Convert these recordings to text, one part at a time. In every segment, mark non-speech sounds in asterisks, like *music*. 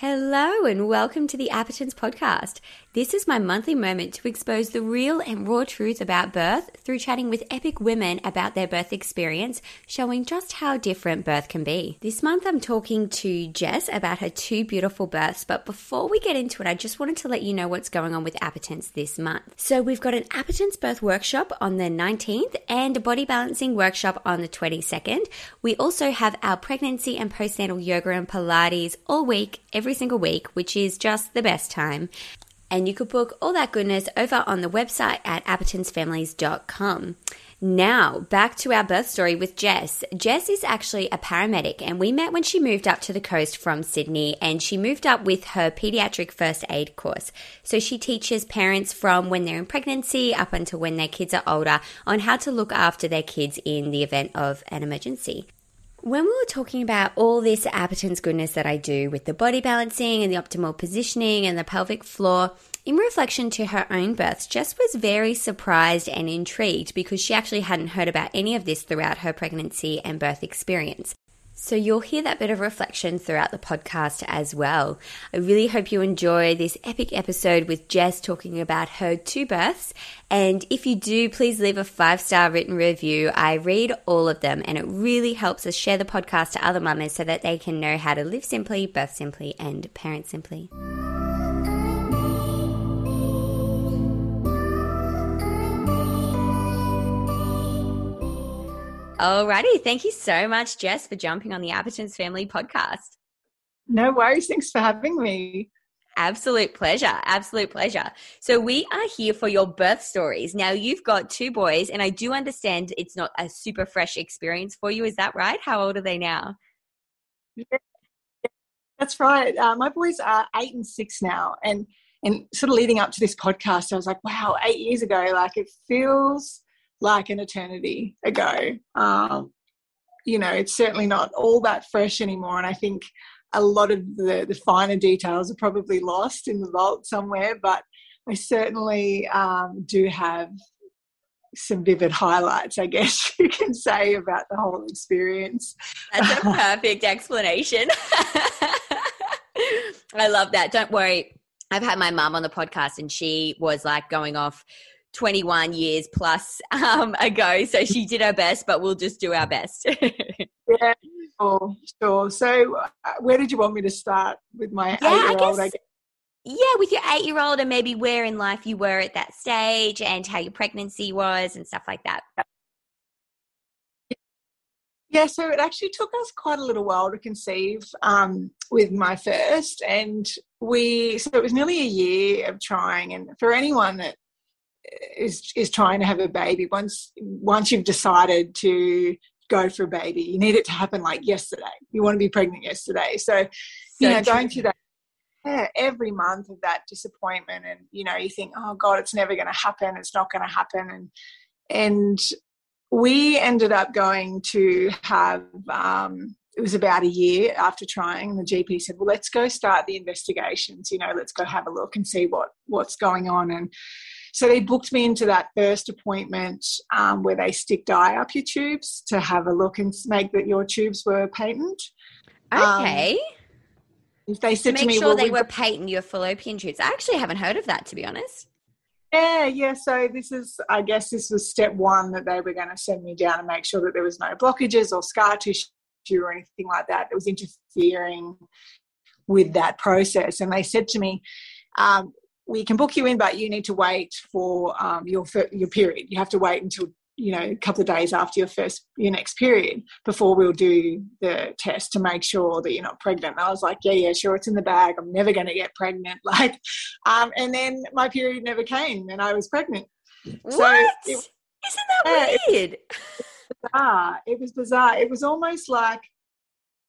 Hello, and welcome to the Appetence Podcast. This is my monthly moment to expose the real and raw truth about birth through chatting with epic women about their birth experience, showing just how different birth can be. This month, I'm talking to Jess about her two beautiful births, but before we get into it, I just wanted to let you know what's going on with Appetence this month. So, we've got an Appetence birth workshop on the 19th and a body balancing workshop on the 22nd. We also have our pregnancy and postnatal yoga and Pilates all week, every every single week, which is just the best time. And you could book all that goodness over on the website at appetencefamilies.com. Now, back to our birth story with Jess. Jess is actually a paramedic, and we met when she moved up to the coast from Sydney, and she moved up with her pediatric first aid course. So she teaches parents from when they're in pregnancy up until when their kids are older on how to look after their kids in the event of an emergency. When we were talking about all this appetence goodness that I do with the body balancing and the optimal positioning and the pelvic floor, in reflection to her own births, Jess was very surprised and intrigued because she actually hadn't heard about any of this throughout her pregnancy and birth experience. So you'll hear that bit of reflection throughout the podcast as well. I really hope you enjoy this epic episode with Jess talking about her two births. And if you do, please leave a five star written review. I read all of them and it really helps us share the podcast to other mamas so that they can know how to live simply, birth simply, and parent simply. Alrighty. Thank you so much, Jess, for jumping on the Appetence Family podcast. No worries. Thanks for having me. Absolute pleasure. Absolute pleasure. So, we are here for your birth stories. Now, you've got two boys, and I do understand it's not a super fresh experience for you. Is that right? How old are they now? Yeah, that's right. Uh, my boys are eight and six now. And, and sort of leading up to this podcast, I was like, wow, eight years ago, like it feels like an eternity ago. Um, you know, it's certainly not all that fresh anymore. And I think a lot of the, the finer details are probably lost in the vault somewhere, but I certainly um, do have some vivid highlights, I guess *laughs* you can say, about the whole experience. That's a *laughs* perfect explanation. *laughs* I love that. Don't worry. I've had my mum on the podcast and she was like going off 21 years plus um, ago. So she did her best, but we'll just do our best. *laughs* yeah, sure, sure. So, uh, where did you want me to start with my yeah, eight year old? Yeah, with your eight year old, and maybe where in life you were at that stage and how your pregnancy was and stuff like that. Yeah, so it actually took us quite a little while to conceive um, with my first, and we so it was nearly a year of trying. And for anyone that is is trying to have a baby. Once once you've decided to go for a baby you need it to happen like yesterday. You want to be pregnant yesterday. So, so you know true. going through that yeah, every month of that disappointment and you know you think oh god it's never going to happen. It's not going to happen. And and we ended up going to have um, it was about a year after trying the gp said well let's go start the investigations you know let's go have a look and see what what's going on. And so they booked me into that first appointment um, where they stick dye up your tubes to have a look and make that your tubes were patent. Okay. Um, they said to, to me, sure well, they were patent your fallopian tubes. I actually haven't heard of that to be honest. Yeah, yeah. So this is, I guess, this was step one that they were going to send me down and make sure that there was no blockages or scar tissue or anything like that that was interfering with that process. And they said to me, um, we can book you in, but you need to wait for um, your your period. You have to wait until you know a couple of days after your first your next period before we'll do the test to make sure that you're not pregnant. And I was like, yeah, yeah, sure, it's in the bag. I'm never going to get pregnant. *laughs* Like, um, and then my period never came, and I was pregnant. What? So it, Isn't that yeah, weird? It was bizarre. It was bizarre. It was almost like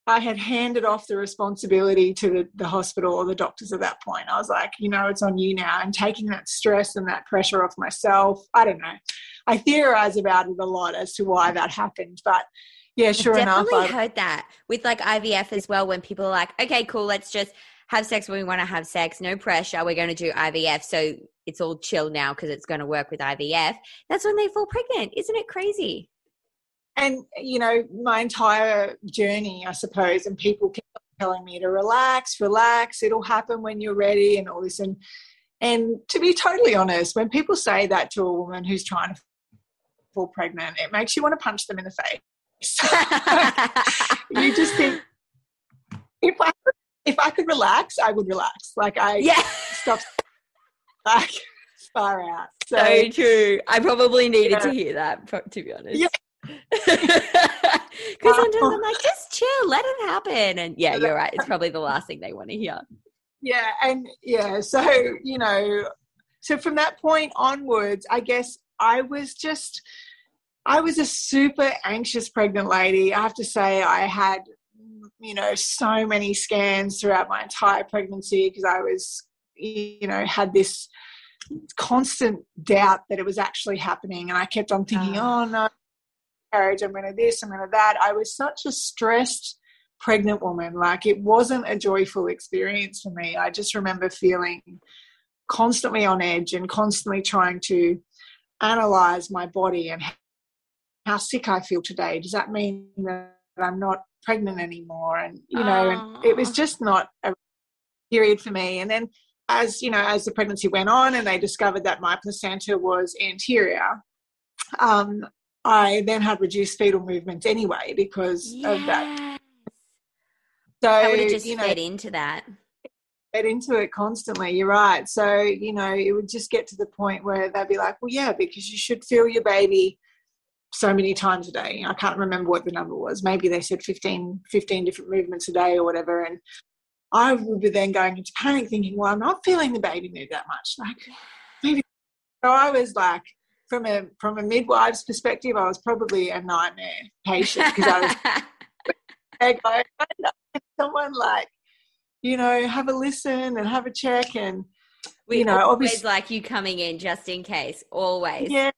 I had handed off the responsibility to the, the, hospital or the doctors at that point. I was like, you know, it's on you now. And taking that stress and that pressure off myself. I don't know. I theorize about it a lot as to why that happened. But yeah, sure I've enough. Definitely heard that with like IVF as well. When people are like, okay, cool, let's just have sex when we want to have sex. No pressure. We're going to do IVF. So it's all chill now because it's going to work with IVF. That's when they fall pregnant. Isn't it crazy? And you know my entire journey i suppose and people kept telling me to relax, relax, it'll happen when you're ready, and all this. And and to be totally honest, when people say that to a woman who's trying to fall pregnant, it makes you want to punch them in the face. *laughs* you just think if I if I could relax, I would relax. Like I yeah. stop *laughs* like far out. So, so true. I probably needed yeah. to hear that to be honest. Yeah. *laughs* Because sometimes I'm like, *laughs* just chill, let it happen. And yeah, you're right. It's *laughs* probably the last thing they want to hear. Yeah, and yeah, so you know, so from that point onwards, I guess I was just I was a super anxious pregnant lady. I have to say, I had, mm, you know, so many scans throughout my entire pregnancy because I was, you know, had this constant doubt that it was actually happening. And I kept on thinking, oh, oh no, marriage, I'm going to this, I'm going to that. I was such a stressed pregnant woman. Like it wasn't a joyful experience for me. I just remember feeling constantly on edge and constantly trying to analyze my body and how sick I feel today. Does that mean that I'm not pregnant anymore? And you know, and it was just not a period for me. And then as you know, as the pregnancy went on and they discovered that my placenta was anterior, um, I then had reduced fetal movements anyway because yes. of that. So I would have just you know, fed into that. Fed into it constantly. You're right. So you know, it would just get to the point where they'd be like, "Well, yeah, because you should feel your baby." so many times a day. I can't remember what the number was. Maybe they said 15, 15 different movements a day or whatever. And I would be then going into panic thinking, well, I'm not feeling the baby move that much. Like maybe so I was like from a from a midwife's perspective, I was probably a nightmare patient because I was *laughs* going, someone like, you know, have a listen and have a check and we you know, always like you coming in just in case, always. Yeah,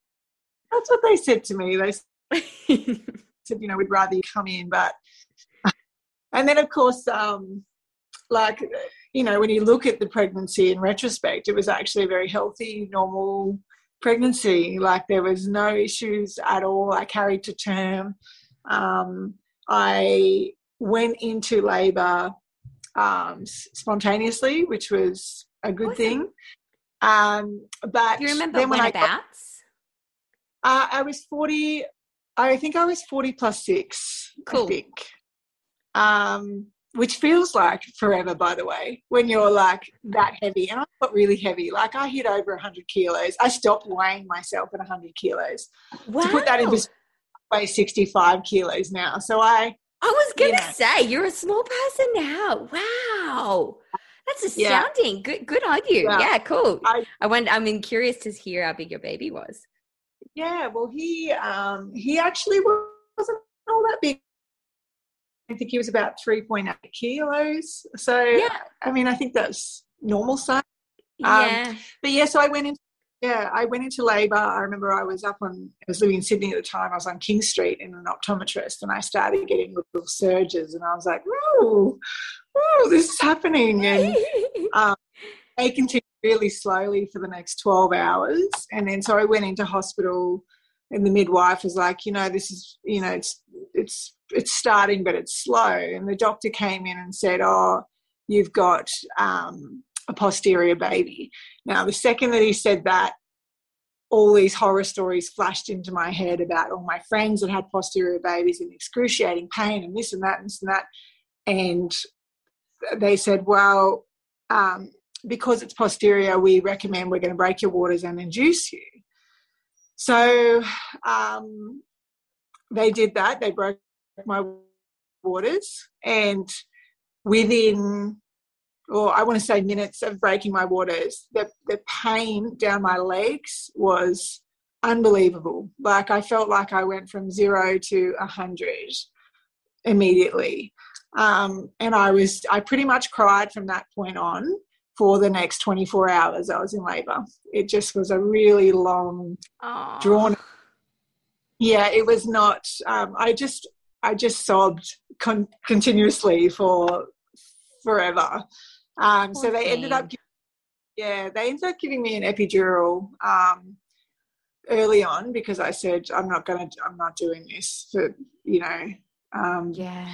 that's what they said to me. They *laughs* said, you know, we'd rather you come in, but *laughs* and then of course, um, like you know, when you look at the pregnancy in retrospect, it was actually a very healthy, normal pregnancy. Like there was no issues at all. I carried to term. Um, I went into labour um, spontaneously, which was a good awesome. thing. Um, but Do you remember then when I got, uh, I was 40, I think I was 40 plus six, cool. I think. Um, which feels like forever, by the way, when you're like that heavy. And I got really heavy. Like I hit over 100 kilos. I stopped weighing myself at 100 kilos. Wow. To put that in perspective, I weigh 65 kilos now. So I. I was going to say, you're a small person now. Wow. That's astounding. Yeah. Good, good on you. Yeah, yeah cool. I, I went, I'm curious to hear how big your baby was. Yeah, well, he um, he actually wasn't all that big. I think he was about three point eight kilos. So yeah, I mean, I think that's normal size. Um, yeah. But yeah, so I went into yeah, I went into labour. I remember I was up on, I was living in Sydney at the time. I was on King Street in an optometrist, and I started getting little surges, and I was like, "Oh, oh, this is happening!" And *laughs* um, they continued really slowly for the next 12 hours. And then so I went into hospital and the midwife was like, you know, this is, you know, it's, it's, it's starting, but it's slow. And the doctor came in and said, oh, you've got um, a posterior baby. Now, the second that he said that, all these horror stories flashed into my head about all my friends that had posterior babies in excruciating pain and this and that and this and that. And they said, well, um, because it's posterior, we recommend we're going to break your waters and induce you. So um, they did that. They broke my waters, and within, or I want to say minutes of breaking my waters, the, the pain down my legs was unbelievable. Like I felt like I went from zero to a hundred immediately. Um, and I was, I pretty much cried from that point on for the next 24 hours I was in labor. It just was a really long, Aww. drawn. Yeah, it was not. Um, I just, I just sobbed con- continuously for forever. Um, so they ended up, yeah, they ended up giving me an epidural um, early on because I said I'm not going to, I'm not doing this for, you know. Um, yeah.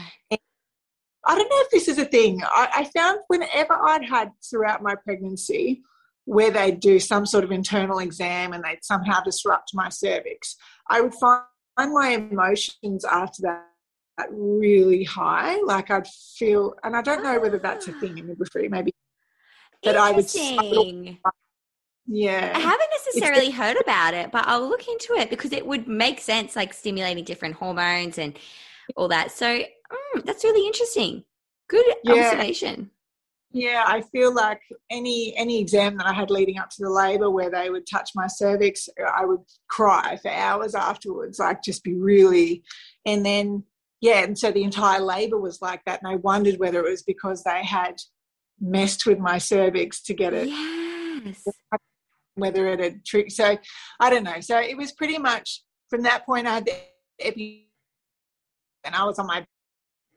I don't know if this is a thing. I, I found whenever I'd had throughout my pregnancy, where they'd do some sort of internal exam and they'd somehow disrupt my cervix, I would find my emotions after that really high. Like I'd feel, and I don't know whether that's a thing in midwifery, maybe. But I would. Yeah. I haven't necessarily heard about it, but I'll look into it because it would make sense, like stimulating different hormones and all that. So mm, that's really interesting. Good yeah. observation. Yeah, I feel like any any exam that I had leading up to the labour where they would touch my cervix, I would cry for hours afterwards, like just be really and then yeah, and so the entire labour was like that. And I wondered whether it was because they had messed with my cervix to get it yes. whether it had tricked so I don't know. So it was pretty much from that point I had the epi and I was on my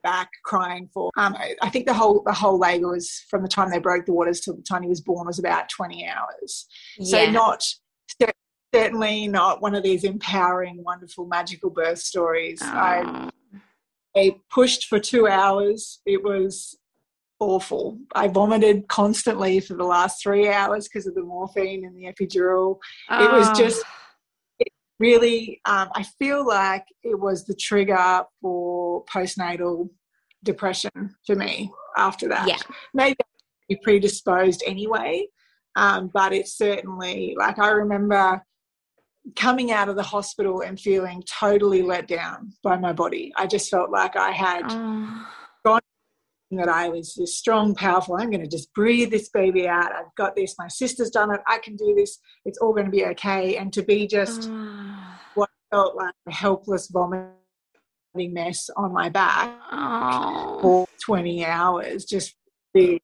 back crying for um, I think the whole the whole labour was from the time they broke the waters till the time he was born was about 20 hours. Yeah. so not certainly not one of these empowering wonderful magical birth stories. I, I pushed for two hours. It was awful. I vomited constantly for the last three hours because of the morphine and the epidural. Oh. it was just really, um, I feel like it was the trigger for postnatal depression for me after that. Yeah. Maybe be predisposed anyway, um, but it's certainly like I remember coming out of the hospital and feeling totally let down by my body. I just felt like I had oh. gone that I was this strong, powerful. I'm going to just breathe this baby out. I've got this. My sister's done it. I can do this. It's all going to be okay. And to be just oh. what felt like a helpless vomiting mess on my back oh. for 20 hours just really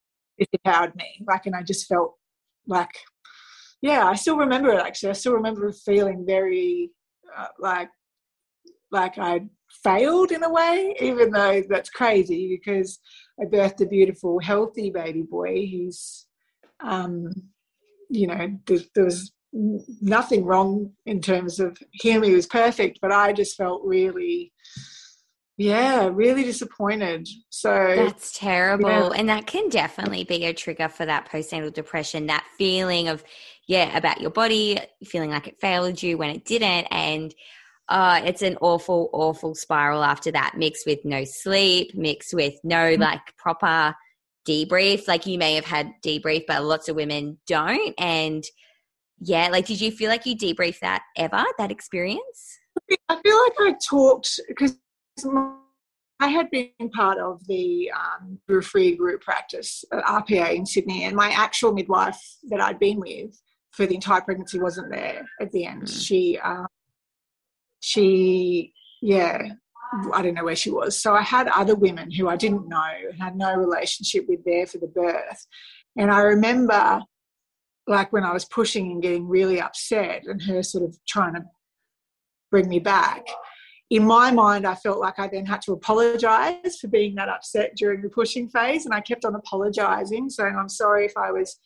empowered me. Like, and I just felt like, yeah, I still remember it actually. I still remember feeling very uh, like, like I'd failed in a way, even though that's crazy because I birthed a beautiful, healthy baby boy. who's, um, you know, there, there was nothing wrong in terms of him. He was perfect, but I just felt really, yeah, really disappointed. So that's terrible. Yeah. And that can definitely be a trigger for that postnatal depression, that feeling of, yeah, about your body, feeling like it failed you when it didn't. And uh, it's an awful, awful spiral after that, mixed with no sleep, mixed with no mm-hmm. like proper debrief. Like you may have had debrief, but lots of women don't. And yeah, like did you feel like you debrief that ever, that experience? I feel like I talked because I had been part of the um, free group practice at RPA in Sydney, and my actual midwife that I'd been with for the entire pregnancy wasn't there at the end. Mm. She um, she, yeah, I don't know where she was. So I had other women who I didn't know and had no relationship with there for the birth. And I remember, like, when I was pushing and getting really upset and her sort of trying to bring me back. In my mind, I felt like I then had to apologize for being that upset during the pushing phase. And I kept on apologizing, saying, I'm sorry if I was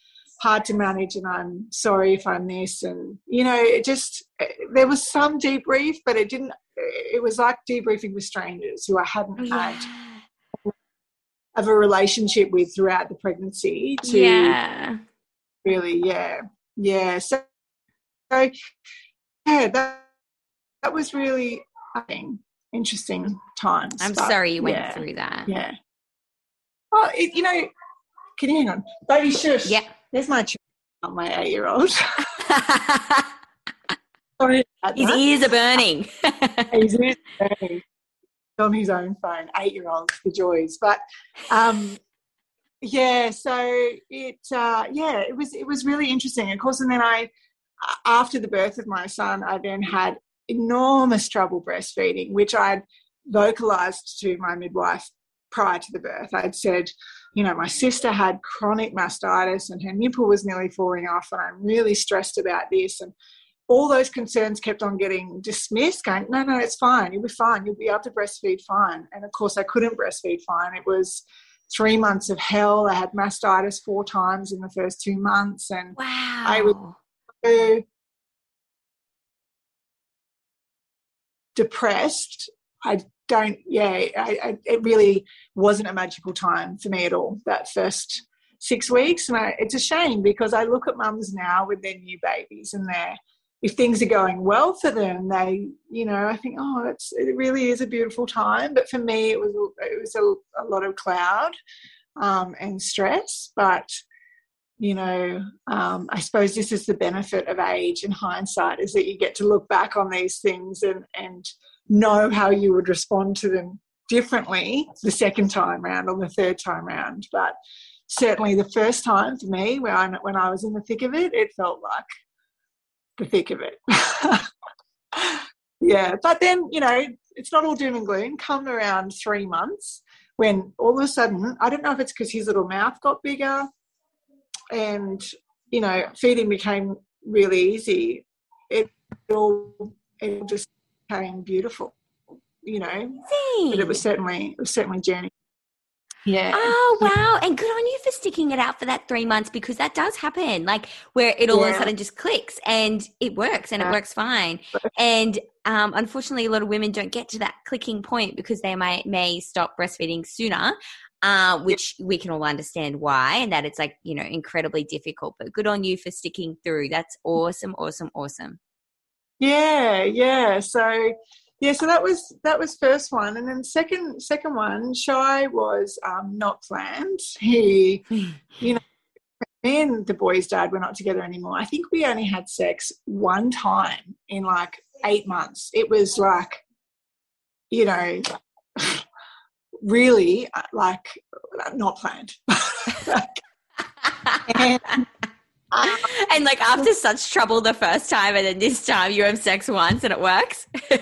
hard to manage and I'm sorry if I miss and you know it just eh, there was some debrief but it didn't eh, it was like debriefing with strangers who I hadn't yeah. had of a relationship with throughout the pregnancy to yeah. really yeah yeah. So, so yeah that that was really interesting times I'm but, sorry you went yeah, through that. Yeah. Well it, you know can you hang on? Baby shush. Yeah there's my child, my eight year old. his ears are burning. his ears are burning. On his own phone, eight year olds, the joys. But um, yeah, so it uh, yeah, it was it was really interesting. Of course, and then I after the birth of my son, I then had enormous trouble breastfeeding, which I'd vocalized to my midwife prior to the birth. I'd said, you know, my sister had chronic mastitis and her nipple was nearly falling off, and I'm really stressed about this. And all those concerns kept on getting dismissed, going, no, no, it's fine. You'll be fine. You'll be able to breastfeed fine. And of course, I couldn't breastfeed fine. It was three months of hell. I had mastitis four times in the first two months. And wow. I was depressed. I don't yeah I, I, it really wasn't a magical time for me at all that first six weeks. And I, it's a shame because i look at mums now with their new babies and if things are going well for them they you know i think oh it's it really is a beautiful time. But for me it was it was a, a lot of cloud um, and stress. But you know um, i suppose this is the benefit of age and hindsight is that you get to look back on these things and and know how you would respond to them differently the second time round or the third time round. But certainly the first time for me, when I, when I was in the thick of it, it felt like the thick of it. *laughs* yeah, but then, you know, it's not all doom and gloom. Come around three months when all of a sudden, I don't know if it's because his little mouth got bigger and, you know, feeding became really easy. It all, it just became beautiful, you know. But it was certainly it was certainly journey. Yeah. Oh wow! And good on you for sticking it out for that three months because that does happen. Like where it all yeah. of a sudden just clicks and it works and yeah. it works fine. And um, unfortunately, a lot of women don't get to that clicking point because they may may stop breastfeeding sooner. Uh, which we can all understand why, and that it's like you know incredibly difficult. But good on you for sticking through. That's awesome, awesome, awesome. Yeah, yeah. So yeah, so that was that was first one, and then second second one, shy was um, not planned. He, you know, me and the boy's dad were not together anymore. I think we only had sex one time in like eight months. It was like, you know, really uh, like not planned. *laughs* and and like after such trouble the first time, and then this time you have sex once and it works. *laughs*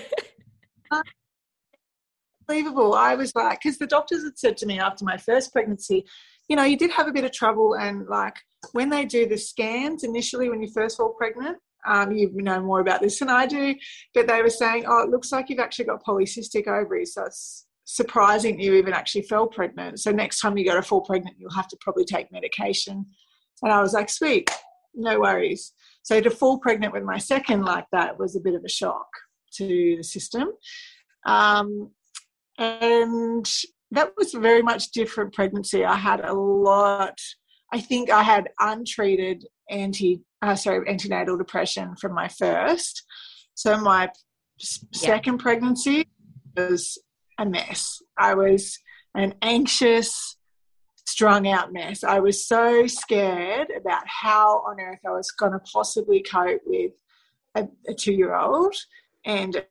Unbelievable. I was like, because the doctors had said to me after my first pregnancy, you know, you did have a bit of trouble, and like when they do the scans initially when you first fall pregnant, um, you know more about this than I do, but they were saying, oh, it looks like you've actually got polycystic ovaries, so it's surprising you even actually fell pregnant. So next time you go to fall pregnant, you'll have to probably take medication. And I was like, sweet, no worries. So to fall pregnant with my second like that was a bit of a shock to the system. Um, and that was a very much different pregnancy. I had a lot, I think I had untreated anti, uh, sorry, antenatal depression from my first. So my second yeah. pregnancy was a mess. I was an anxious, strung out mess. I was so scared about how on earth I was going to possibly cope with a, a two year old and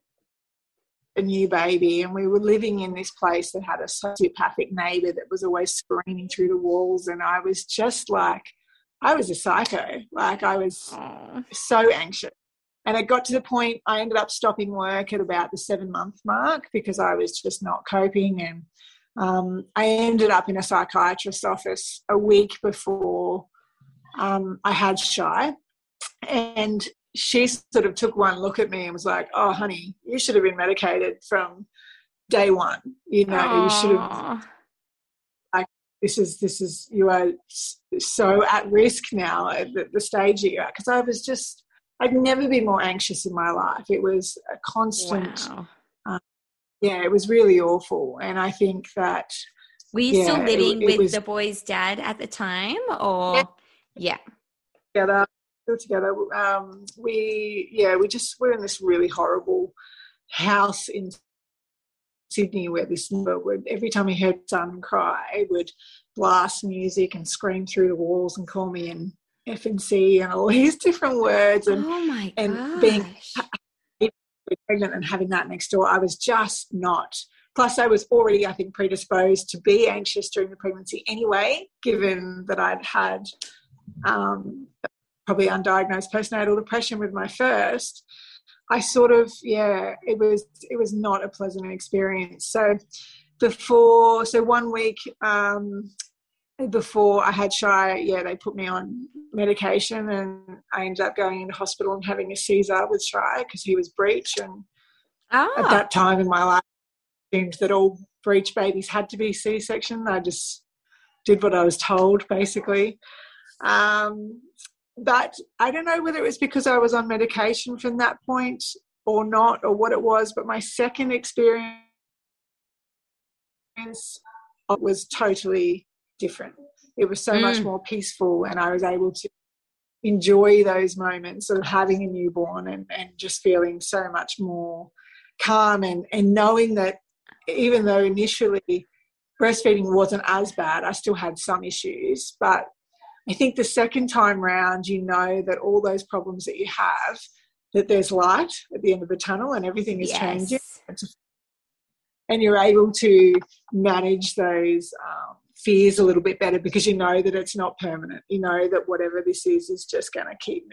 a new baby. And we were living in this place that had a sociopathic neighbor that was always screaming through the walls. And I was just like, I was a psycho. Like, I was Aww. so anxious. And it got to the point I ended up stopping work at about the seven month mark because I was just not coping and um, I ended up in a psychiatrist's office a week before um, I had Shy. And she sort of took one look at me and was like, Oh, honey, you should have been medicated from day one. You know, Aww. you should have. Like, this is, this is, you are so at risk now at the, the stage that you're at. Because I was just, I'd never been more anxious in my life. It was a constant. Wow yeah, it was really awful. And I think that. Were you yeah, still living it, it with was, the boy's dad at the time, or yeah, yeah. together, still together. Um, we yeah, we just were in this really horrible house in Sydney where this would every time he heard son cry would blast music and scream through the walls and call me an F and C and all *laughs* these different words and oh my and being pregnant and having that next door, I was just not. Plus, I was already, I think, predisposed to be anxious during the pregnancy anyway, given that I'd had um, probably undiagnosed postnatal depression with my first. I sort of, yeah, it was it was not a pleasant experience. So before, so one week um, before I had Shy, yeah, they put me on medication and I ended up going into hospital and having a Caesar with Shy because he was breech. And ah. at that time in my life, it seemed that all breech babies had to be C section. I just did what I was told, basically. Um, but I don't know whether it was because I was on medication from that point or not, or what it was. But my second experience was totally different. It was so mm. much more peaceful, and I was able to enjoy those moments of having a newborn and, and just feeling so much more calm and, and knowing that even though initially breastfeeding wasn't as bad, I still had some issues. But I think the second time round, you know that all those problems that you have, that there's light at the end of the tunnel and everything is yes. changing. And you're able to manage those um, fears a little bit better because you know that it's not permanent. You know that whatever this is is just going to keep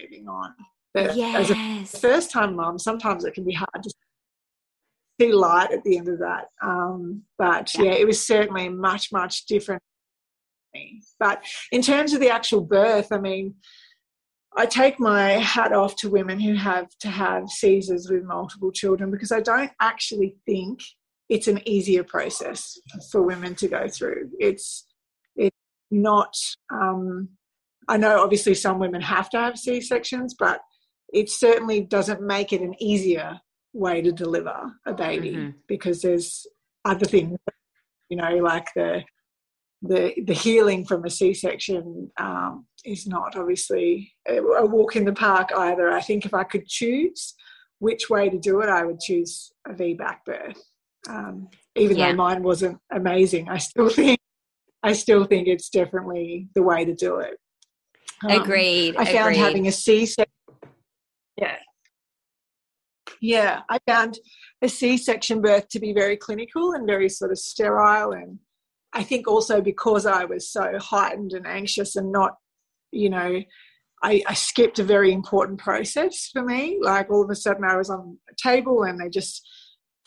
moving on. But yes. as a first time mom, sometimes it can be hard to see light at the end of that. Um, but yeah. yeah, it was certainly much, much different. But in terms of the actual birth, I mean, I take my hat off to women who have to have Caesars with multiple children because I don't actually think it's an easier process for women to go through. It's it's not. Um, I know obviously some women have to have C sections, but it certainly doesn't make it an easier way to deliver a baby mm-hmm. because there's other things, you know, like the the the healing from a C-section um, is not obviously a walk in the park either. I think if I could choose which way to do it, I would choose a VBAC birth. Um, even yeah. though mine wasn't amazing, I still *laughs* think I still think it's definitely the way to do it. Um, agreed. I found agreed. having a C-section. Yeah, yeah, I found a C-section birth to be very clinical and very sort of sterile, and I think also because I was so heightened and anxious and not, you know, I, I, skipped a very important process for me. Like all of a sudden, I was on a table and they just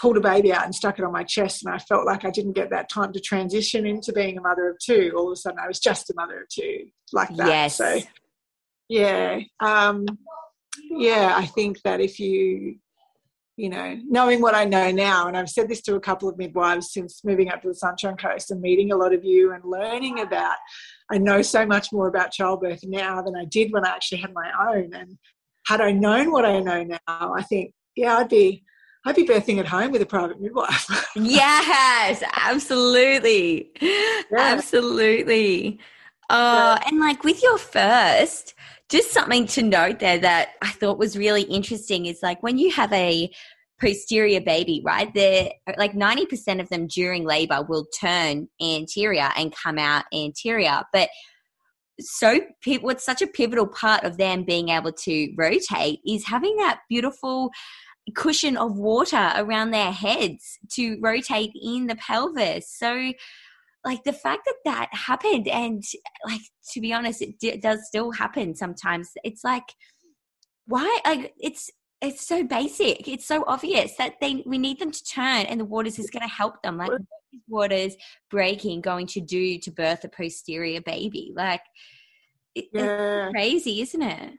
pulled a baby out and stuck it on my chest, and I felt like I didn't get that time to transition into being a mother of two. All of a sudden, I was just a mother of two, like that. Yes. So, yeah, um, yeah, I think that if you you know, knowing what I know now, and I've said this to a couple of midwives since moving up to the Sunshine Coast and meeting a lot of you and learning about, I know so much more about childbirth now than I did when I actually had my own. And had I known what I know now, I think, yeah, I'd be, I'd be birthing at home with a private midwife. *laughs* yes, absolutely. Yeah. Absolutely. Uh, yeah. And like with your first, just something to note there that I thought was really interesting is like when you have a posterior baby, right? They're like 90% of them during labor will turn anterior and come out anterior. But so people, what's such a pivotal part of them being able to rotate is having that beautiful cushion of water around their heads to rotate in the pelvis. So like the fact that that happened and like to be honest it d- does still happen sometimes. It's like why like it's it's so basic. It's so obvious that they we need them to turn and the waters is going to help them. Like what is waters breaking going to do to birth a posterior baby. Like it, yeah. it's crazy isn't it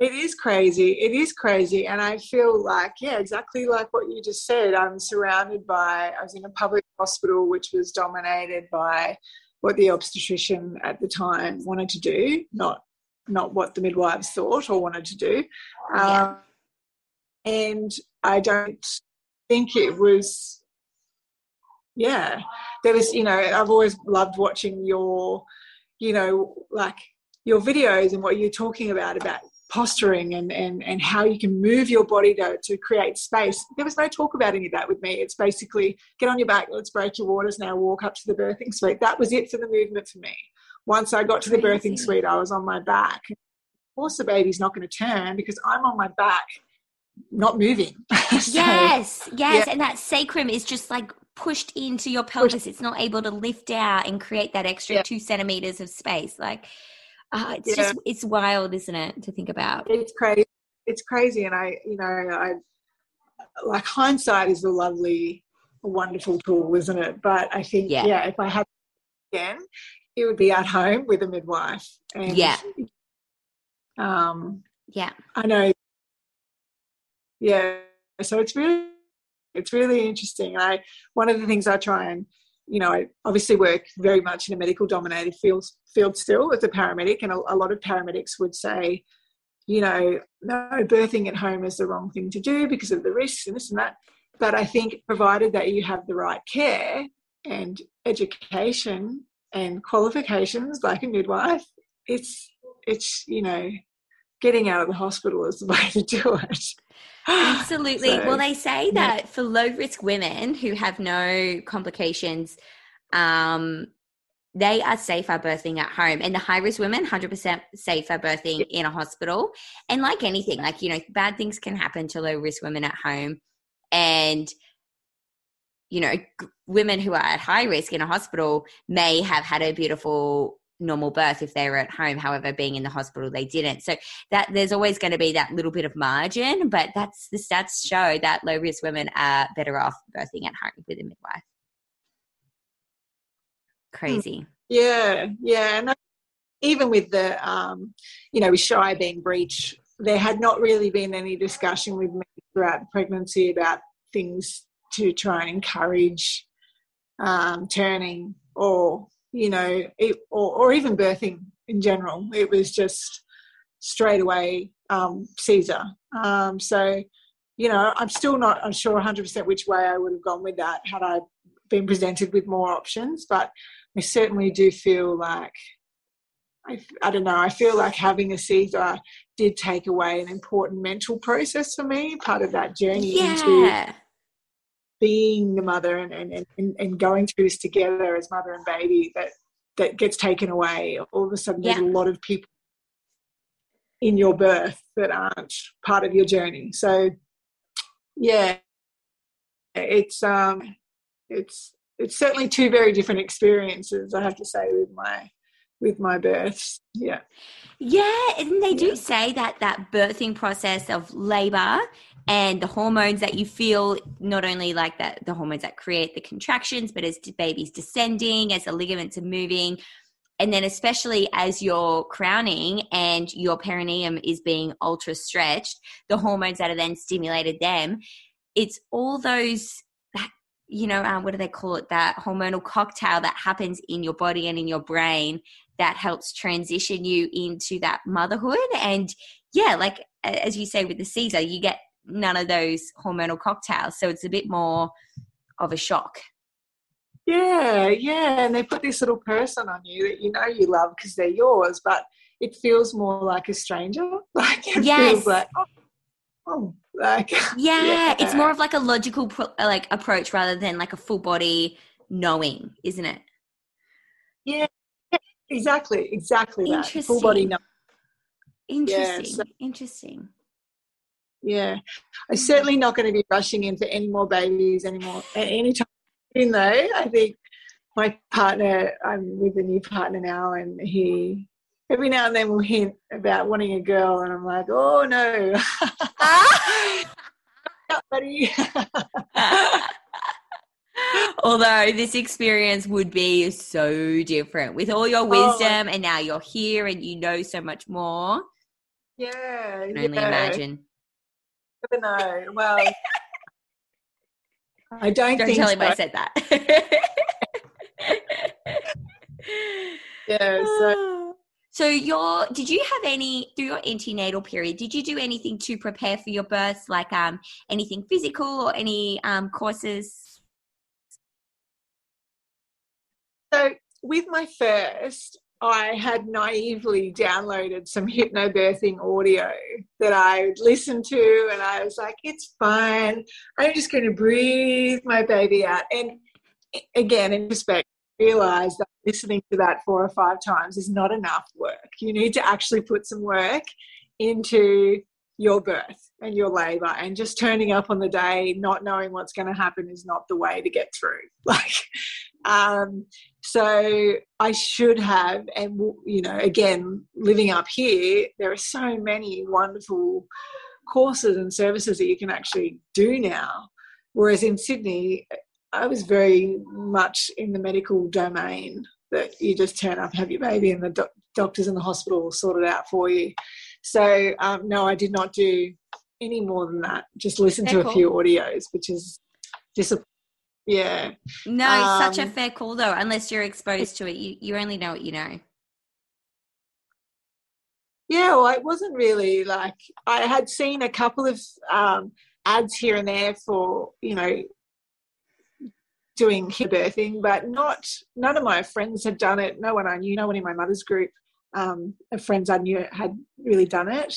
it is crazy. It is crazy. And I feel like, yeah, exactly like what you just said. I'm surrounded by, I was in a public hospital which was dominated by what the obstetrician at the time wanted to do, not not what the midwives thought or wanted to do. Yeah. Um, and I don't think it was, yeah, there was, you know, I've always loved watching your, you know, like your videos and what you're talking about, about posturing and, and, and how you can move your body to, to create space. There was no talk about any of that with me. It's basically get on your back, let's break your waters now, walk up to the birthing suite. That was it for the movement for me. Once I got to the birthing suite, I was on my back. Of course, the baby's not going to turn because I'm on my back, not moving. *laughs* so, yes, yes. Yeah. And that sacrum is just like pushed into your pelvis. It's not able to lift out and create that extra yeah. two centimeters of space. Like, uh, it's yeah. just it's wild, isn't it, to think about? It's crazy. It's crazy, and I, you know, I like hindsight is a lovely, wonderful tool, isn't it? But I think, yeah, yeah if I had again, it would be at home with a midwife. And, yeah. Um. Yeah. I know. Yeah. So it's really, it's really interesting. I one of the things I try and you know, I obviously work very much in a medical dominated field, field still as a paramedic, and a, a, lot of paramedics would say, you know, no, birthing at home is the wrong thing to do because of the risks and this and that. but I think provided that you have the right care and education and qualifications like a midwife, it's it's you know getting out of the hospital is the *laughs* way to do it. *gasps* Absolutely. so, well, they say that yeah. for low risk women who have no complications, um, they are safer birthing at home and the high risk women 100% safer birthing in a hospital and like anything like you know bad things can happen to low risk women at home and you know women who are at high risk in a hospital may have had a beautiful normal birth if they were at home however being in the hospital they didn't so that there's always going to be that little bit of margin but that's the stats show that low risk women are better off birthing at home with a midwife crazy. Yeah, yeah, and even with the, um, you know, with shy being breech, there had not really been any discussion with me throughout pregnancy about things to try and encourage um, turning or you know it, or, or even birthing in general it was just straight away um, caesar um, so you know i'm still not i'm sure 100% which way i would have gone with that had i been presented with more options but I certainly do feel like I, I don't know. I feel like having a Caesar did take away an important mental process for me. Part of that journey yeah. into being the mother and, and, and, and going through this together as mother and baby that that gets taken away. All of a sudden, yeah. there's a lot of people in your birth that aren't part of your journey. So, yeah, it's um, it's it's certainly two very different experiences i have to say with my with my births yeah yeah and they do yeah. say that that birthing process of labor and the hormones that you feel not only like that the hormones that create the contractions but as the baby's descending as the ligaments are moving and then especially as you're crowning and your perineum is being ultra stretched the hormones that are then stimulated them it's all those you know, um, what do they call it? That hormonal cocktail that happens in your body and in your brain that helps transition you into that motherhood. And yeah, like as you say with the Caesar, you get none of those hormonal cocktails. So it's a bit more of a shock. Yeah, yeah. And they put this little person on you that you know you love because they're yours, but it feels more like a stranger. *laughs* Like it yes. feels like, oh, oh like *laughs* yeah, yeah, it's more of like a logical pro- like approach rather than like a full body knowing isn't it yeah exactly exactly that full body knowing interesting yeah, so, interesting yeah i'm mm. certainly not going to be rushing in for any more babies anymore anytime soon though i think my partner i'm with a new partner now and he every now and then will hint about wanting a girl, and I'm like, oh no, *laughs* buddy. *laughs* Although this experience would be so different with all your oh, wisdom, oh. and now you're here and you know so much more. Yeah, I can only yeah. imagine. I don't know. Well, I don't. Don't tell him so. I said that. yeah. So *sighs* so your did you have any through your antenatal period, did you do anything to prepare for your birth, like um anything physical or any um courses? So with my first, I had naively downloaded some hypnobirthing audio that I listened to, and I was like, it's fine. I'm just going to breathe my baby out. And again, in respect, realize that listening to that four or five times is not enough work. You need to actually put some work into your birth and your labor and just turning up on the day not knowing what's going to happen is not the way to get through *laughs* like um so i should have and you know again living up here there are so many wonderful courses and services that you can actually do now whereas in sydney I was very much in the medical domain that you just turn up, have your baby, and the do- doctors in the hospital will sort it out for you. So, um, no, I did not do any more than that. Just listen fair to call. a few audios, which is disappointing. Yeah. No, um, such a um, fair call though. Unless you're exposed to it, you, you only know what you know. Yeah, well, it wasn't really like I had seen a couple of um, ads here and there for you know doing birthing, but not none of my friends had done it. No one I knew, no one in my mother's group um, of friends I knew had really done it.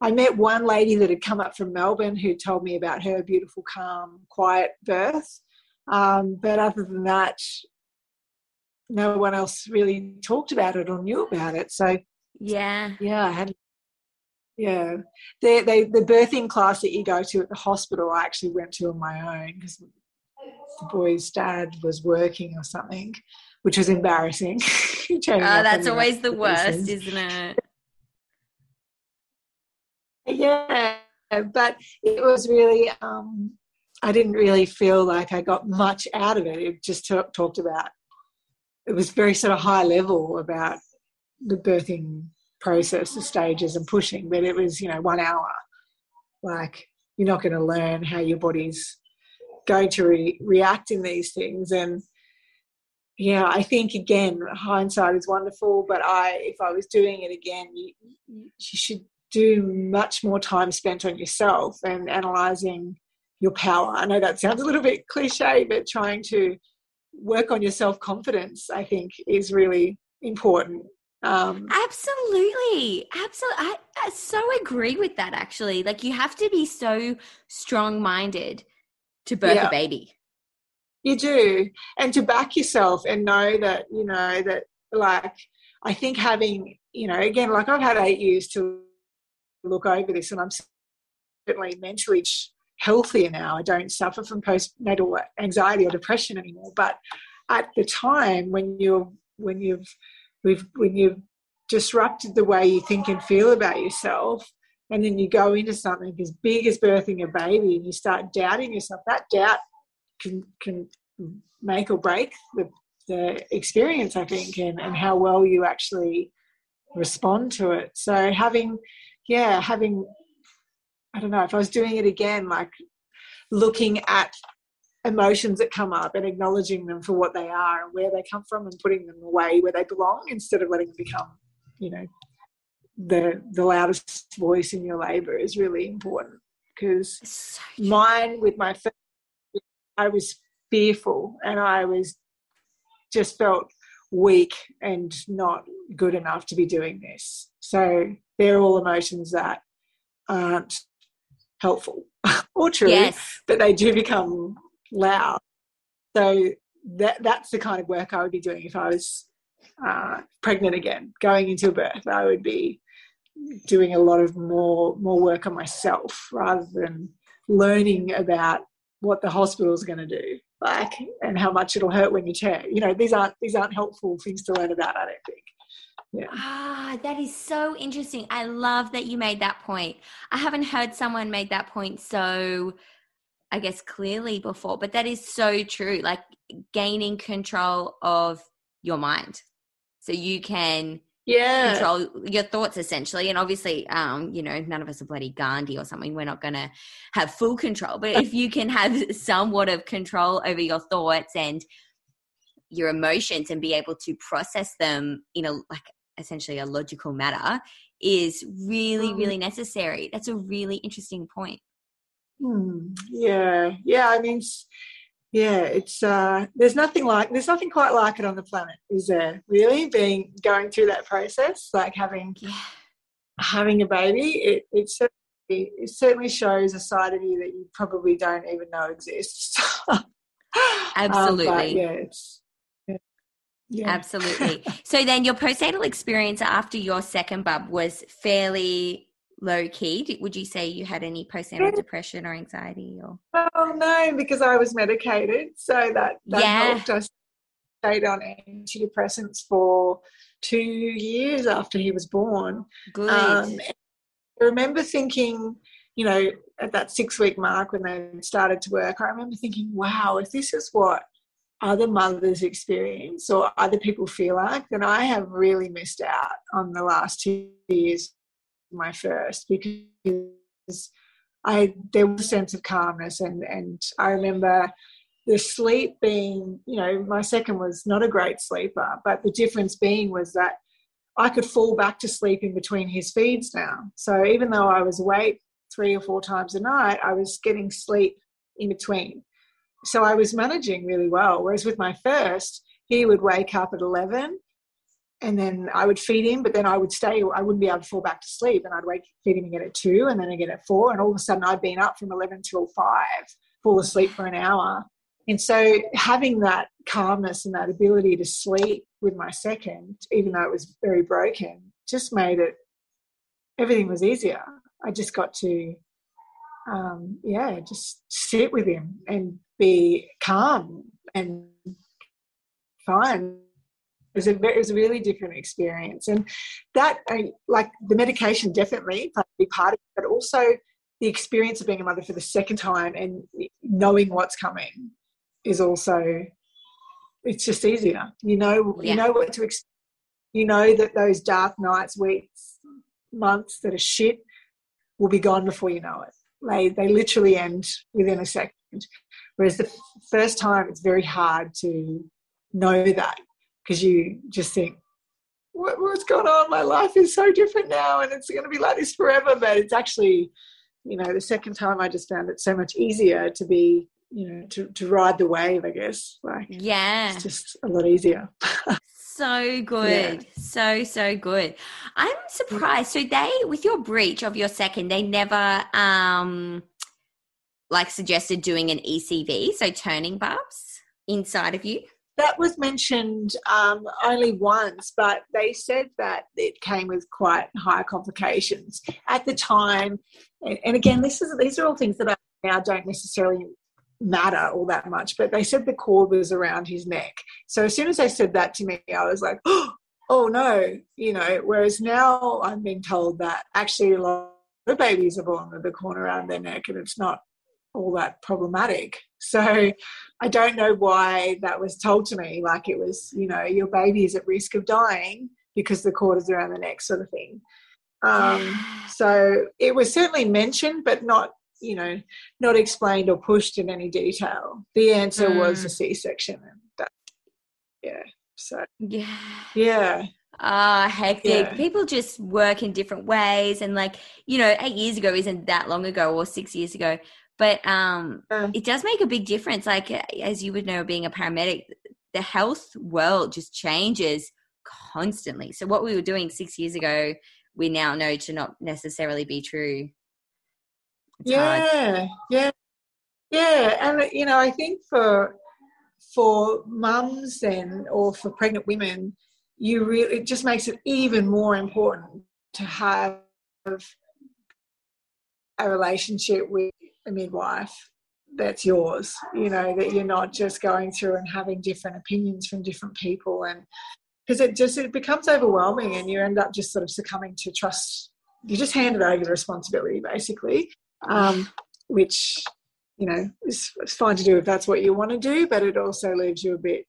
I met one lady that had come up from Melbourne who told me about her beautiful, calm, quiet birth. Um, but other than that, no one else really talked about it or knew about it. So yeah, yeah, I had yeah. The they, the birthing class that you go to at the hospital, I actually went to on my own because the boy's dad was working or something, which was embarrassing. *laughs* oh, that's always the worst, isn't it? *laughs* Yeah, but it was really. Um, I didn't really feel like I got much out of it. It just t- talked about. It was very sort of high level about the birthing process, the stages, and pushing. But it was, you know, one hour. Like you're not going to learn how your body's going to re- react in these things, and yeah, I think again, hindsight is wonderful. But I, if I was doing it again, you, you should do much more time spent on yourself and analyzing your power. I know that sounds a little bit cliche, but trying to work on your self confidence, I think, is really important. Um, absolutely, absolutely. I, I so agree with that. Actually, like you have to be so strong minded to birth yeah, a baby. You do, and to back yourself and know that you know that. Like, I think having you know, again, like I've had eight years to look over this, and I'm certainly mentally healthier now. I don't suffer from postnatal anxiety or depression anymore. But at the time when you're when you've we've, when you've disrupted the way you think and feel about yourself, and then you go into something as big as birthing a baby, and you start doubting yourself, that doubt can can make or break the the experience, I think, and, and how well you actually respond to it. So having yeah, having, I don't know, if I was doing it again, like looking at emotions that come up and acknowledging them for what they are and where they come from and putting them away where they belong instead of letting them become, you know, the the loudest voice in your labor is really important because so mine with my first, I was fearful and I was just felt weak and not good enough to be doing this. So they're all emotions that aren't helpful *laughs* or true, yes. but they do become loud. So that that's the kind of work I would be doing if I was uh, pregnant again, going into a birth. I would be doing a lot of more more work on myself rather than learning about what the hospital is going to do, like, and how much it'll hurt when you tear. You know, these aren't these aren't helpful things to learn about. I don't think. Yeah. Ah, that is so interesting. I love that you made that point. I haven't heard someone make that point so, I guess, clearly before, but that is so true. Like gaining control of your mind. So you can yeah control your thoughts essentially and obviously um you know none of us are bloody gandhi or something we're not going to have full control but if you can have *laughs* somewhat of control over your thoughts and your emotions and be able to process them in a like essentially a logical matter is really mm. really necessary that's a really interesting point hmm. yeah yeah i mean yeah it's uh there's nothing like there's nothing quite like it on the planet is there really being going through that process like having yeah. having a baby it it certainly, it certainly shows a side of you that you probably don't even know exists *laughs* absolutely um, yeah it's yeah. Absolutely. *laughs* so then your postnatal experience after your second bub was fairly low key. Would you say you had any postnatal depression or anxiety or Oh no, because I was medicated. So that, that yeah. helped us stayed on antidepressants for two years after he was born. Good. Um, I remember thinking, you know, at that six week mark when they started to work, I remember thinking, wow, if this is what other mothers experience or other people feel like, then I have really missed out on the last two years my first because I there was a sense of calmness and and I remember the sleep being you know my second was not a great sleeper but the difference being was that I could fall back to sleep in between his feeds now so even though I was awake three or four times a night, I was getting sleep in between. So I was managing really well. Whereas with my first, he would wake up at 11 and then I would feed him, but then I would stay, I wouldn't be able to fall back to sleep. And I'd wake, feed him again at two and then again at four. And all of a sudden I'd been up from 11 till five, fall asleep for an hour. And so having that calmness and that ability to sleep with my second, even though it was very broken, just made it, everything was easier. I just got to, um, yeah, just sit with him and be calm and fine. It was, a, it was a really different experience. And that, like the medication definitely played a big part of it, but also the experience of being a mother for the second time and knowing what's coming is also, it's just easier. You know, yeah. you know what to expect. You know that those dark nights, weeks, months that are shit will be gone before you know it. They, they literally end within a second. Whereas the first time, it's very hard to know that because you just think, what, what's going on? My life is so different now and it's going to be like this forever. But it's actually, you know, the second time I just found it so much easier to be, you know, to, to ride the wave, I guess. Like, yeah, it's just a lot easier. *laughs* so good. Yeah. So, so good. I'm surprised. So they, with your breech of your second, they never, um, like suggested doing an ECV, so turning barbs inside of you? That was mentioned um, only once, but they said that it came with quite high complications at the time. And again, this is these are all things that I now don't necessarily matter all that much. But they said the cord was around his neck. So as soon as they said that to me, I was like, *gasps* oh no, you know. Whereas now I'm being told that actually a lot of babies are born with the cord around their neck, and it's not all that problematic. So I don't know why that was told to me. Like it was, you know, your baby is at risk of dying because the cord is around the neck, sort of thing. Um, so it was certainly mentioned, but not, you know, not explained or pushed in any detail. The answer mm. was a C-section, and that, yeah. So yeah, yeah. Ah, uh, hectic. Yeah. People just work in different ways. And, like, you know, eight years ago isn't that long ago, or six years ago but um, uh, it does make a big difference. Like as you would know, being a paramedic, the health world just changes constantly. So what we were doing six years ago, we now know to not necessarily be true. It's yeah, hard. yeah, yeah, and you know, I think for for mums and or for pregnant women, you really it just makes it even more important to have a relationship with a midwife that's yours you know that you're not just going through and having different opinions from different people. And because it just it becomes overwhelming and you end up just sort of succumbing to trust you just hand it over the responsibility basically um, which you know is, fine to do if that's what you want to do but it also leaves you a bit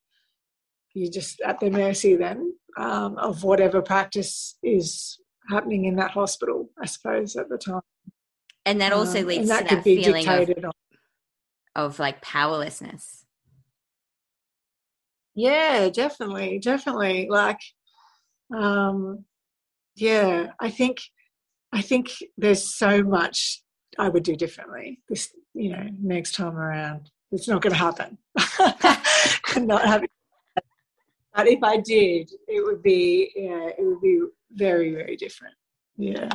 you're just at the mercy then um, of whatever practice is happening in that hospital i suppose at the time. And that also um, leads that to that feeling of, of like powerlessness. Yeah definitely definitely like um yeah i think i think there's so much i would do differently this you know next time around it's not going to happen *laughs* not having *laughs* but if i did it would be yeah it would be very very different yeah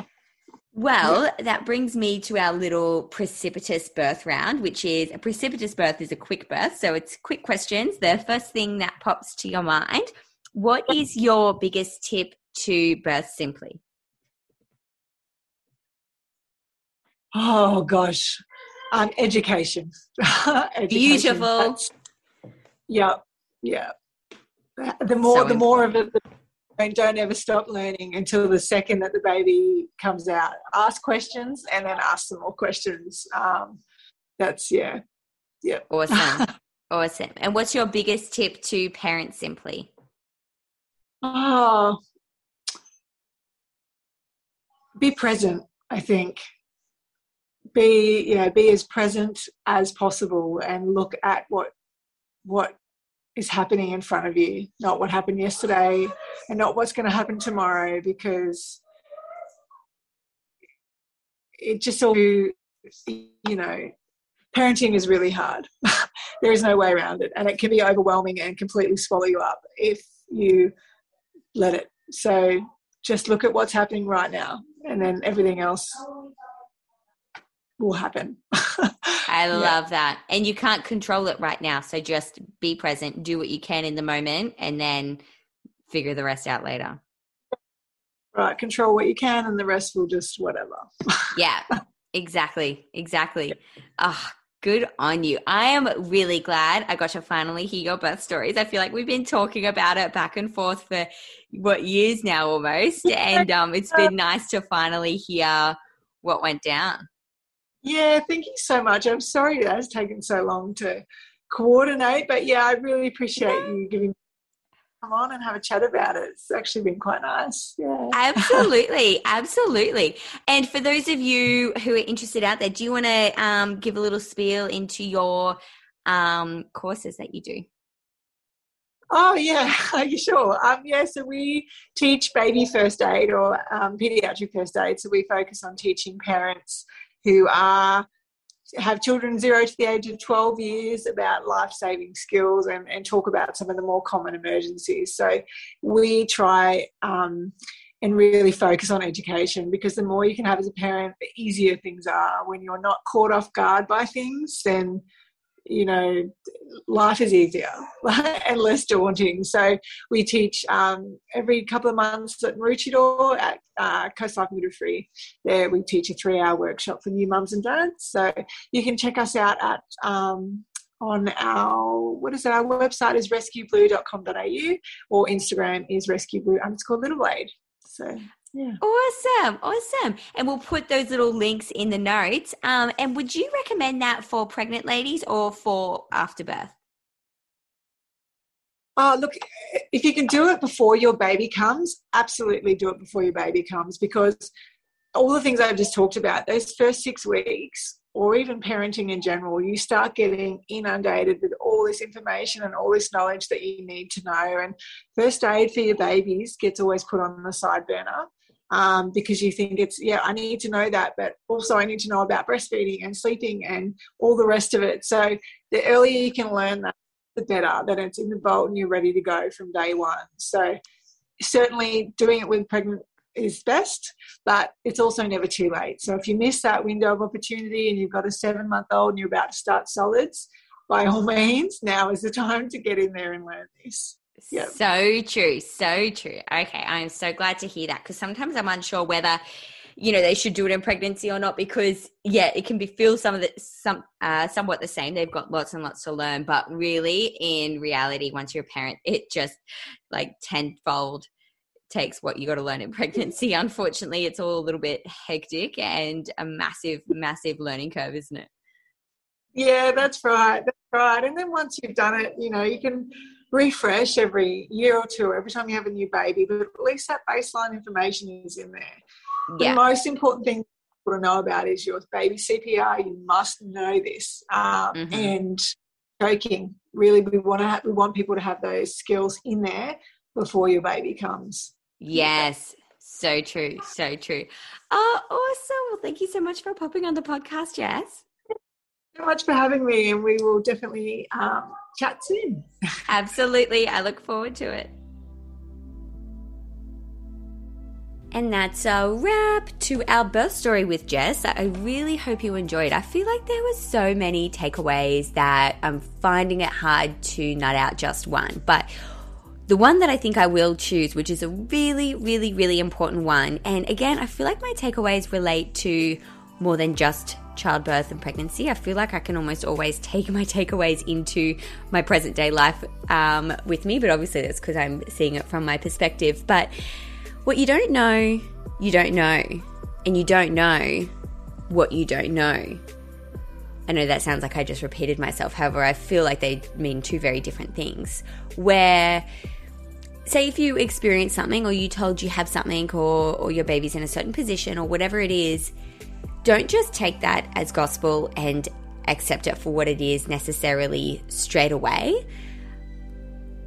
well, that brings me to our little precipitous birth round, which is a precipitous birth is a quick birth. So it's quick questions. The first thing that pops to your mind what is your biggest tip to birth simply? Oh, gosh. Um, education. *laughs* education. Beautiful. yeah, yeah. The more, so the more of it, the and don't ever stop learning until the second that the baby comes out. Ask questions and then ask some more questions. Um, that's yeah, yeah. Awesome, *laughs* awesome. And what's your biggest tip to parents simply? Oh, be present. I think be you know be as present as possible and look at what what is happening in front of you, not what happened yesterday and not what's going to happen tomorrow because it just all you know parenting is really hard. *laughs* There is no way around it and it can be overwhelming and completely swallow you up if you let it. So just look at what's happening right now and then everything else will happen. I *laughs* love yeah. that. And you can't control it right now so just be present do what you can in the moment and then figure the rest out later. Right control what you can and the rest will just whatever. Yeah exactly exactly. Oh good on you. I am really glad i got to finally hear your birth stories. I feel like we've been talking about it back and forth for what years now almost *laughs* and um, it's been nice to finally hear what went down yeah thank you so much i'm sorry that has taken so long to coordinate but yeah i really appreciate yeah. you giving come on and have a chat about it. It's actually been quite nice. Yeah. Absolutely. *laughs* absolutely. And for those of you who are interested out there, do you want to um, give a little spiel into your um, courses that you do? Oh yeah, *laughs* are you sure? Um, yeah, so we teach baby first aid or um, pediatric first aid. So we focus on teaching parents who are have children zero to the age of 12 years about life saving skills and, and talk about some of the more common emergencies. So we try um, and really focus on education because the more you can have as a parent, the easier things are. When you're not caught off guard by things, then you know, life is easier *laughs* and less daunting. So we teach um, every couple of months at Maroochydore at uh, Coast Life Midwifery. There we teach a three-hour workshop for new mums and dads. So you can check us out at um, on our what is it? Our website is rescueblue.com.au or Instagram is rescueblue underscore little aid. So yeah. Awesome. Awesome. And we'll put those little links in the notes. Um, and would you recommend that for pregnant ladies or for afterbirth? Oh, look, if you can do it before your baby comes, absolutely do it before your baby comes because all the things I've just talked about, those first six weeks, or even parenting in general, you start getting inundated with all this information and all this knowledge that you need to know. And first aid for your babies gets always put on the side burner um, because you think it's yeah i need to know that but also i need to know about breastfeeding and sleeping and all the rest of it. So the earlier you can learn that the better that it's in the vault and you're ready to go from day one. So certainly doing it with pregnant is best but it's also never too late. So if you miss that window of opportunity and you've got a seven month old and you're about to start solids by all means now is the time to get in there and learn this Yep. So true. So true. Okay. I'm so glad to hear that because sometimes I'm unsure whether, you know, they should do it in pregnancy or not because, yeah, it can be feel some of the, some, uh, somewhat the same. They've got lots and lots to learn. But really, in reality, once you're a parent, it just like tenfold takes what you got to learn in *laughs* pregnancy. Unfortunately, it's all a little bit hectic and a massive, massive learning curve, isn't it? Yeah, that's right. That's right. And then once you've done it, you know, you can refresh every year or two, every time you have a new baby, but at least that baseline information is in there. Yeah. The most important thing to know about is your baby CPR. You must know this. Um, mm-hmm. And choking, really, we want to have, we want people to have those skills in there before your baby comes. Yes. So true. So true. Oh, awesome. Well, thank you so much for popping on the podcast, Jess. Much for having me, and we will definitely um, chat soon. *laughs* Absolutely. I look forward to it. And that's a wrap to our birth story with Jess. I really hope you enjoyed. I feel like there were so many takeaways that I'm finding it hard to nut out just one. But the one that I think I will choose, which is a really, really, really important one. And again, I feel like my takeaways relate to more than just childbirth and pregnancy. I feel like I can almost always take my takeaways into my present day life um, with me, but obviously that's because I'm seeing it from my perspective. But what you don't know, you don't know, and you don't know what you don't know. I know that sounds like I just repeated myself, however, I feel like they mean two very different things. Where say if you experience something or you told you have something or, or your baby's in a certain position or whatever it is don't just take that as gospel and accept it for what it is necessarily straight away.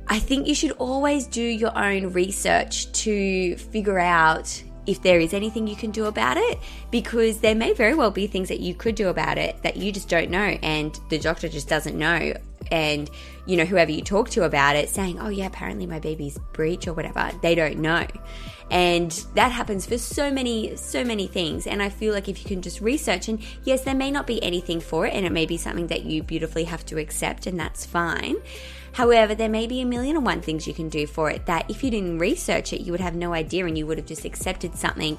I think you should always do your own research to figure out if there is anything you can do about it because there may very well be things that you could do about it that you just don't know and the doctor just doesn't know and you know whoever you talk to about it saying oh yeah apparently my baby's breech or whatever they don't know and that happens for so many so many things and i feel like if you can just research and yes there may not be anything for it and it may be something that you beautifully have to accept and that's fine However, there may be a million and one things you can do for it that if you didn't research it, you would have no idea and you would have just accepted something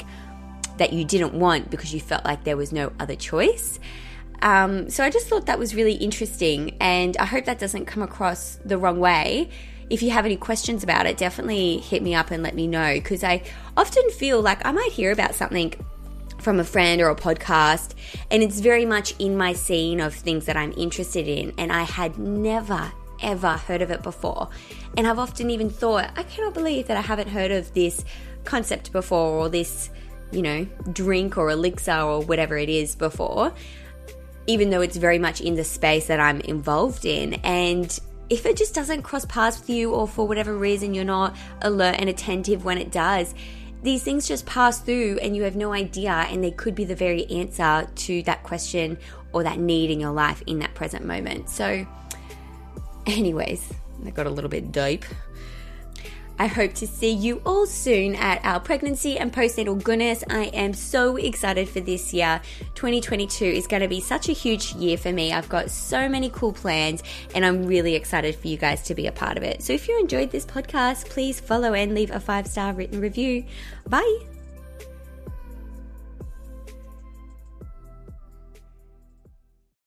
that you didn't want because you felt like there was no other choice. Um, so I just thought that was really interesting, and I hope that doesn't come across the wrong way. If you have any questions about it, definitely hit me up and let me know because I often feel like I might hear about something from a friend or a podcast, and it's very much in my scene of things that I'm interested in, and I had never ever heard of it before. And I've often even thought, I cannot believe that I haven't heard of this concept before or this, you know, drink or elixir or whatever it is before even though it's very much in the space that I'm involved in. And if it just doesn't cross paths with you, or for whatever reason you're not alert and attentive when it does, these things just pass through and you have no idea, and they could be the very answer to that question or that need in your life in that present moment. So, anyways, I got a little bit deep. I hope to see you all soon at our pregnancy and postnatal goodness. I am so excited for this year. 2022 is going to be such a huge year for me. I've got so many cool plans and I'm really excited for you guys to be a part of it. So if you enjoyed this podcast, please follow and leave a five star written review. Bye.